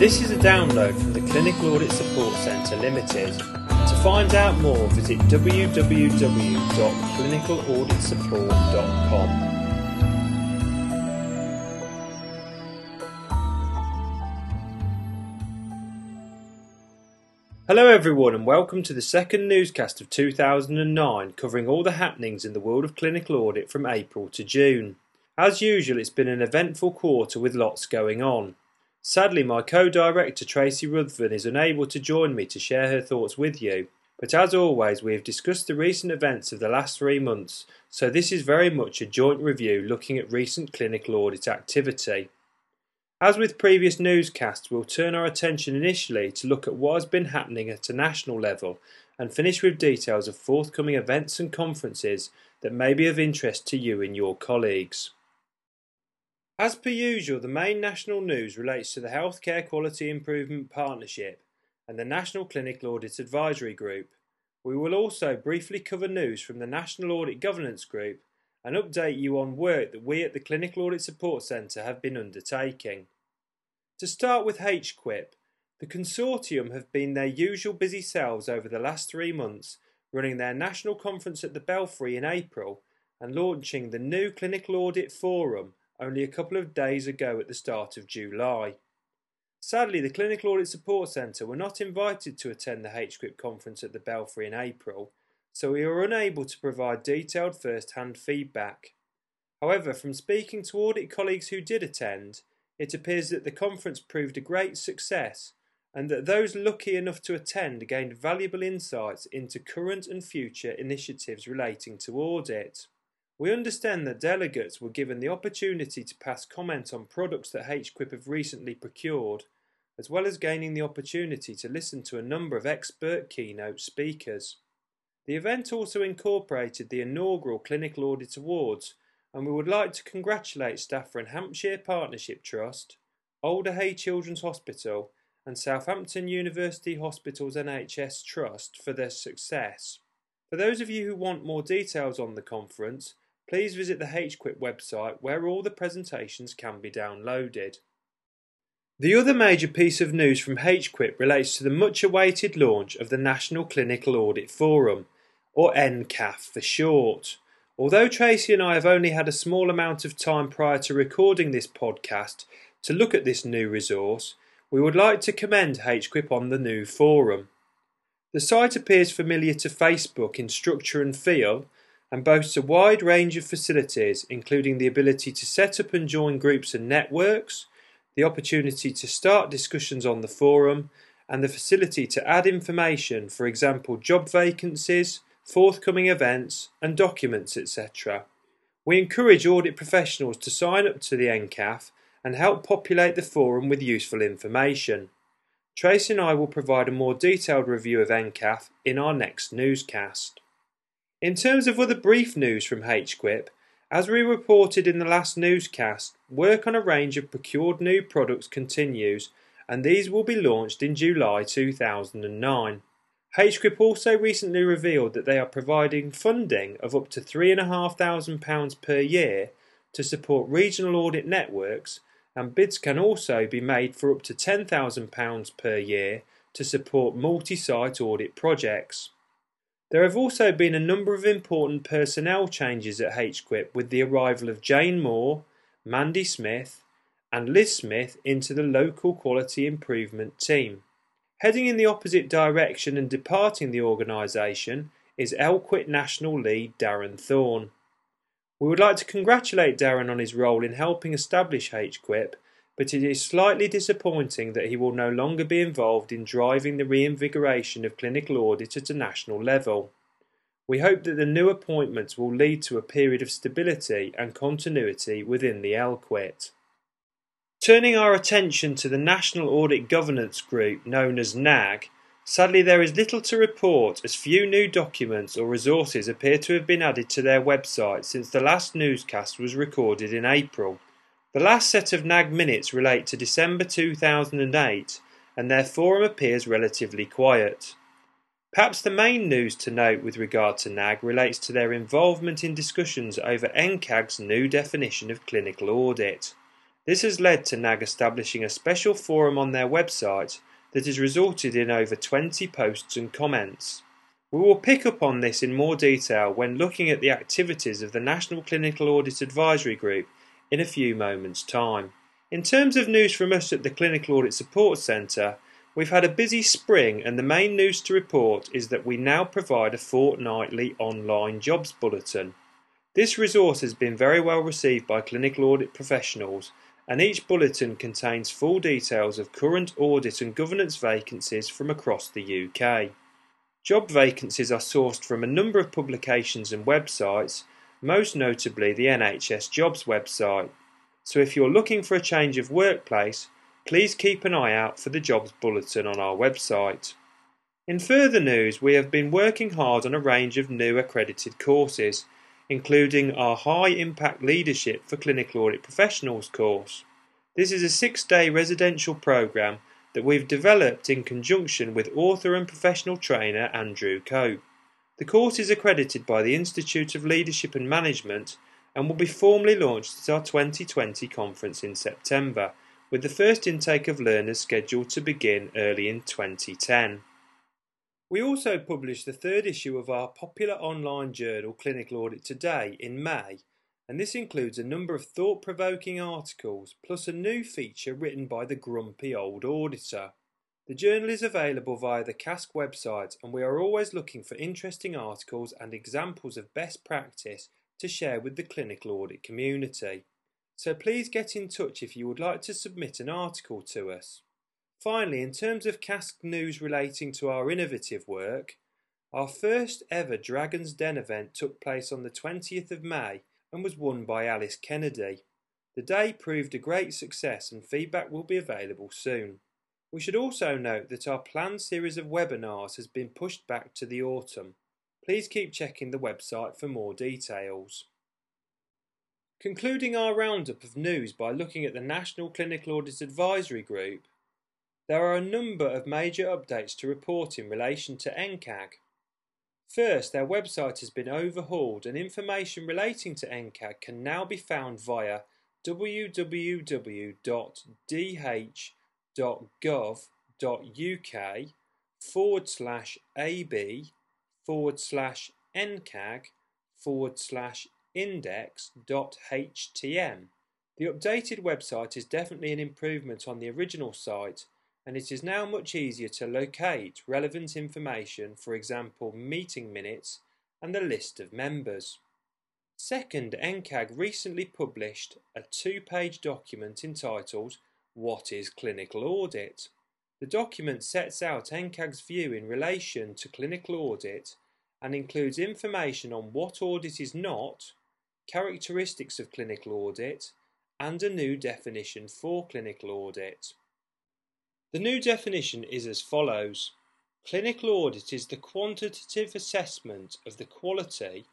This is a download from the Clinical Audit Support Centre Limited. To find out more, visit www.clinicalauditsupport.com. Hello, everyone, and welcome to the second newscast of 2009, covering all the happenings in the world of clinical audit from April to June. As usual, it's been an eventful quarter with lots going on. Sadly, my co director Tracy Ruthven is unable to join me to share her thoughts with you, but as always, we have discussed the recent events of the last three months, so this is very much a joint review looking at recent clinical audit activity. As with previous newscasts, we'll turn our attention initially to look at what has been happening at a national level and finish with details of forthcoming events and conferences that may be of interest to you and your colleagues. As per usual, the main national news relates to the Healthcare Quality Improvement Partnership and the National Clinical Audit Advisory Group. We will also briefly cover news from the National Audit Governance Group and update you on work that we at the Clinical Audit Support Centre have been undertaking. To start with HQIP, the consortium have been their usual busy selves over the last three months, running their national conference at the Belfry in April and launching the new Clinical Audit Forum only a couple of days ago at the start of July. Sadly, the Clinical Audit Support Centre were not invited to attend the HQIP conference at the Belfry in April, so we were unable to provide detailed first hand feedback. However, from speaking to audit colleagues who did attend, it appears that the conference proved a great success and that those lucky enough to attend gained valuable insights into current and future initiatives relating to audit. We understand that delegates were given the opportunity to pass comment on products that HQIP have recently procured, as well as gaining the opportunity to listen to a number of expert keynote speakers. The event also incorporated the inaugural Clinical Audit Awards, and we would like to congratulate staff from Hampshire Partnership Trust, Alder Children's Hospital, and Southampton University Hospitals NHS Trust for their success. For those of you who want more details on the conference, please visit the HQIP website where all the presentations can be downloaded. The other major piece of news from HQIP relates to the much awaited launch of the National Clinical Audit Forum, or NCAF for short. Although Tracy and I have only had a small amount of time prior to recording this podcast to look at this new resource, we would like to commend HQIP on the new forum. The site appears familiar to Facebook in structure and feel and boasts a wide range of facilities, including the ability to set up and join groups and networks, the opportunity to start discussions on the forum, and the facility to add information, for example, job vacancies, forthcoming events, and documents, etc. We encourage audit professionals to sign up to the NCAF and help populate the forum with useful information. Tracy and I will provide a more detailed review of NCAF in our next newscast. In terms of other brief news from HQIP, as we reported in the last newscast, work on a range of procured new products continues and these will be launched in July 2009. HQIP also recently revealed that they are providing funding of up to £3,500 per year to support regional audit networks, and bids can also be made for up to £10,000 per year to support multi site audit projects. There have also been a number of important personnel changes at HQIP with the arrival of Jane Moore, Mandy Smith, and Liz Smith into the local quality improvement team. Heading in the opposite direction and departing the organisation is ELQUIT National Lead Darren Thorne. We would like to congratulate Darren on his role in helping establish HQIP, but it is slightly disappointing that he will no longer be involved in driving the reinvigoration of clinical audit at a national level. We hope that the new appointments will lead to a period of stability and continuity within the ELQUIT. Turning our attention to the National Audit Governance Group, known as NAG, sadly there is little to report as few new documents or resources appear to have been added to their website since the last newscast was recorded in April. The last set of NAG minutes relate to December 2008 and their forum appears relatively quiet. Perhaps the main news to note with regard to NAG relates to their involvement in discussions over NCAG's new definition of clinical audit. This has led to NAG establishing a special forum on their website that has resulted in over 20 posts and comments. We will pick up on this in more detail when looking at the activities of the National Clinical Audit Advisory Group in a few moments' time. In terms of news from us at the Clinical Audit Support Centre, we've had a busy spring and the main news to report is that we now provide a fortnightly online jobs bulletin. This resource has been very well received by clinical audit professionals and each bulletin contains full details of current audit and governance vacancies from across the UK. Job vacancies are sourced from a number of publications and websites, most notably the NHS Jobs website so if you're looking for a change of workplace, please keep an eye out for the jobs bulletin on our website. In further news, we have been working hard on a range of new accredited courses, including our High Impact Leadership for Clinical Audit Professionals course. This is a six day residential programme that we've developed in conjunction with author and professional trainer Andrew Cope. The course is accredited by the Institute of Leadership and Management and will be formally launched at our 2020 conference in September, with the first intake of learners scheduled to begin early in 2010. We also published the third issue of our popular online journal Clinical Audit Today in May, and this includes a number of thought provoking articles plus a new feature written by the grumpy old auditor. The journal is available via the CASC website, and we are always looking for interesting articles and examples of best practice to share with the clinical audit community. So please get in touch if you would like to submit an article to us. Finally, in terms of CASC news relating to our innovative work, our first ever Dragon's Den event took place on the 20th of May and was won by Alice Kennedy. The day proved a great success and feedback will be available soon. We should also note that our planned series of webinars has been pushed back to the autumn. Please keep checking the website for more details. Concluding our roundup of news by looking at the National Clinical Audit Advisory Group, there are a number of major updates to report in relation to NCAG. First, their website has been overhauled and information relating to NCAG can now be found via www.dh.gov.uk forward slash AB forward slash ncag forward slash index.htm. The updated website is definitely an improvement on the original site and it is now much easier to locate relevant information, for example meeting minutes and the list of members. Second, NCAG recently published a two-page document entitled What is Clinical Audit? The document sets out NCAG's view in relation to clinical audit and includes information on what audit is not, characteristics of clinical audit, and a new definition for clinical audit. The new definition is as follows. Clinical audit is the quantitative assessment of the quality,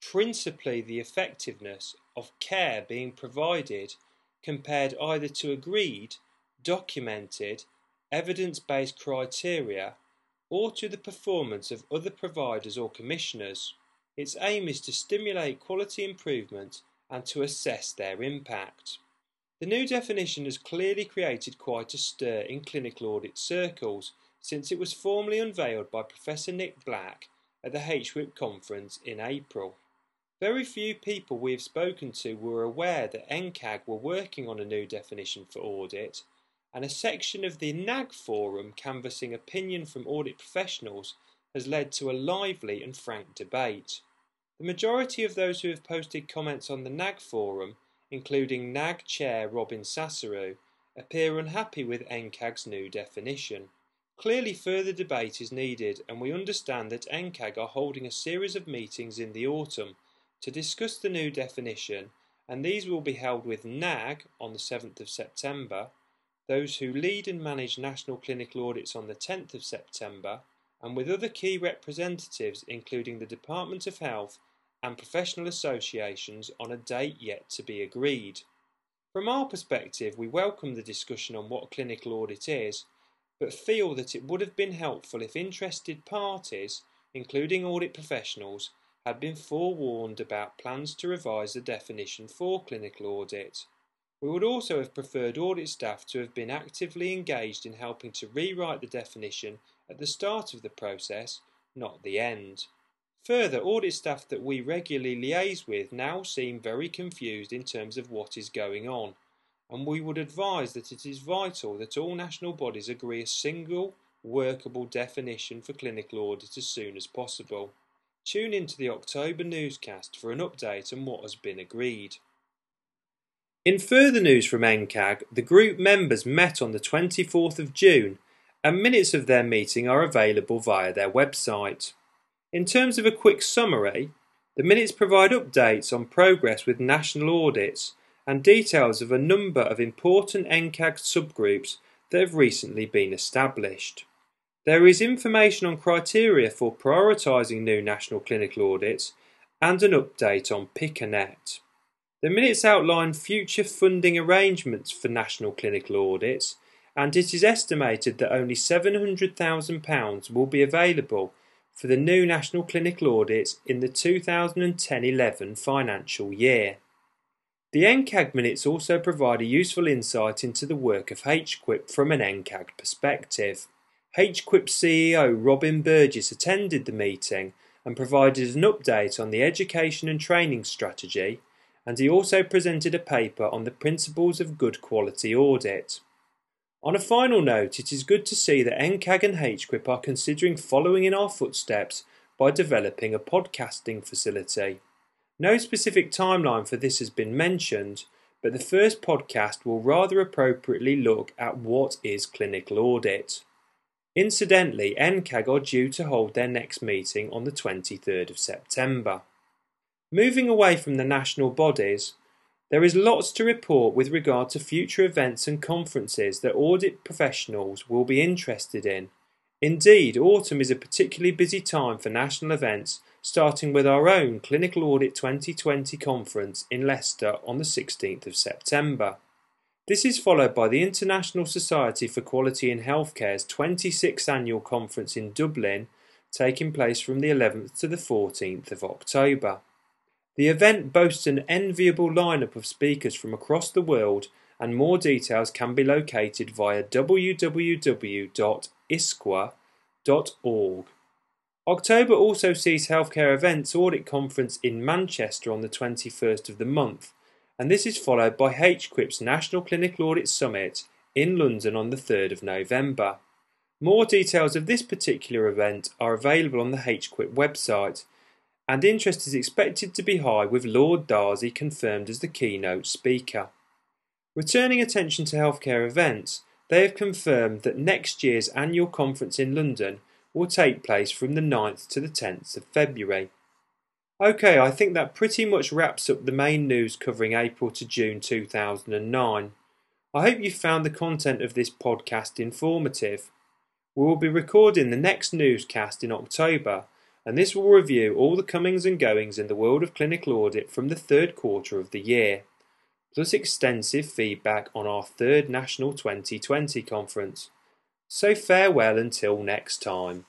principally the effectiveness, of care being provided compared either to agreed, documented, evidence-based criteria or to the performance of other providers or commissioners. Its aim is to stimulate quality improvement and to assess their impact. The new definition has clearly created quite a stir in clinical audit circles since it was formally unveiled by Professor Nick Black at the HQIP conference in April. Very few people we have spoken to were aware that NCAG were working on a new definition for audit and a section of the NAG forum canvassing opinion from audit professionals has led to a lively and frank debate. The majority of those who have posted comments on the NAG forum, including NAG chair Robin Sassaru, appear unhappy with NCAG's new definition. Clearly further debate is needed and we understand that NCAG are holding a series of meetings in the autumn to discuss the new definition and these will be held with NAG on the 7th of September, those who lead and manage national clinical audits on the 10th of September, and with other key representatives including the Department of Health and professional associations on a date yet to be agreed. From our perspective, we welcome the discussion on what clinical audit is, but feel that it would have been helpful if interested parties, including audit professionals, had been forewarned about plans to revise the definition for clinical audit. We would also have preferred audit staff to have been actively engaged in helping to rewrite the definition at the start of the process, not the end. Further, audit staff that we regularly liaise with now seem very confused in terms of what is going on, and we would advise that it is vital that all national bodies agree a single, workable definition for clinical audit as soon as possible. Tune into the October newscast for an update on what has been agreed. In further news from NCAG, the group members met on the 24th of June and minutes of their meeting are available via their website. In terms of a quick summary, the minutes provide updates on progress with national audits and details of a number of important NCAG subgroups that have recently been established. There is information on criteria for prioritising new national clinical audits and an update on PICANET. The minutes outline future funding arrangements for national clinical audits, and it is estimated that only £700,000 will be available for the new national clinical audits in the 2010 11 financial year. The NCAG minutes also provide a useful insight into the work of HQIP from an NCAG perspective. HQIP CEO Robin Burgess attended the meeting and provided an update on the education and training strategy and he also presented a paper on the principles of good quality audit. On a final note, it is good to see that NCAG and HQIP are considering following in our footsteps by developing a podcasting facility. No specific timeline for this has been mentioned, but the first podcast will rather appropriately look at what is clinical audit. Incidentally, NCAG are due to hold their next meeting on the 23rd of September. Moving away from the national bodies, there is lots to report with regard to future events and conferences that audit professionals will be interested in. Indeed, autumn is a particularly busy time for national events, starting with our own Clinical Audit 2020 conference in Leicester on the 16th of September. This is followed by the International Society for Quality in Healthcare's 26th annual conference in Dublin, taking place from the 11th to the 14th of October. The event boasts an enviable lineup of speakers from across the world, and more details can be located via www.isqua.org. October also sees Healthcare Events Audit Conference in Manchester on the 21st of the month, and this is followed by HQIP's National Clinical Audit Summit in London on the 3rd of November. More details of this particular event are available on the HQIP website, and interest is expected to be high with Lord Darzi confirmed as the keynote speaker. Returning attention to healthcare events, they have confirmed that next year's annual conference in London will take place from the 9th to the 10th of February. Okay, I think that pretty much wraps up the main news covering April to June 2009. I hope you found the content of this podcast informative. We will be recording the next newscast in October and this will review all the comings and goings in the world of clinical audit from the third quarter of the year, plus extensive feedback on our third National 2020 conference. So farewell until next time.